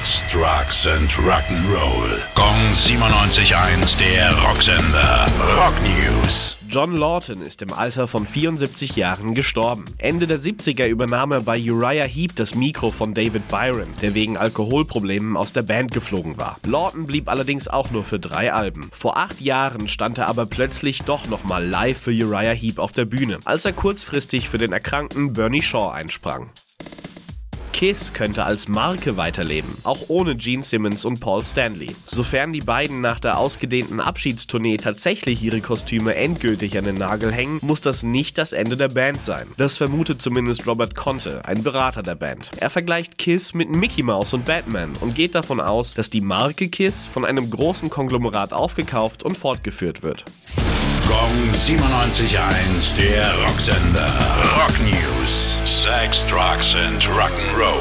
Sex, Drugs and Rock'n'Roll. Gong 97.1, der Rocksender. Rock News. John Lawton ist im Alter von 74 Jahren gestorben. Ende der 70er übernahm er bei Uriah Heep das Mikro von David Byron, der wegen Alkoholproblemen aus der Band geflogen war. Lawton blieb allerdings auch nur für drei Alben. Vor acht Jahren stand er aber plötzlich doch nochmal live für Uriah Heep auf der Bühne, als er kurzfristig für den erkrankten Bernie Shaw einsprang. Kiss könnte als Marke weiterleben, auch ohne Gene Simmons und Paul Stanley. Sofern die beiden nach der ausgedehnten Abschiedstournee tatsächlich ihre Kostüme endgültig an den Nagel hängen, muss das nicht das Ende der Band sein. Das vermutet zumindest Robert Conte, ein Berater der Band. Er vergleicht Kiss mit Mickey Mouse und Batman und geht davon aus, dass die Marke Kiss von einem großen Konglomerat aufgekauft und fortgeführt wird. Gong 97.1, der Rocksender. Rock News. Sex, Drugs and Rock'n'Roll.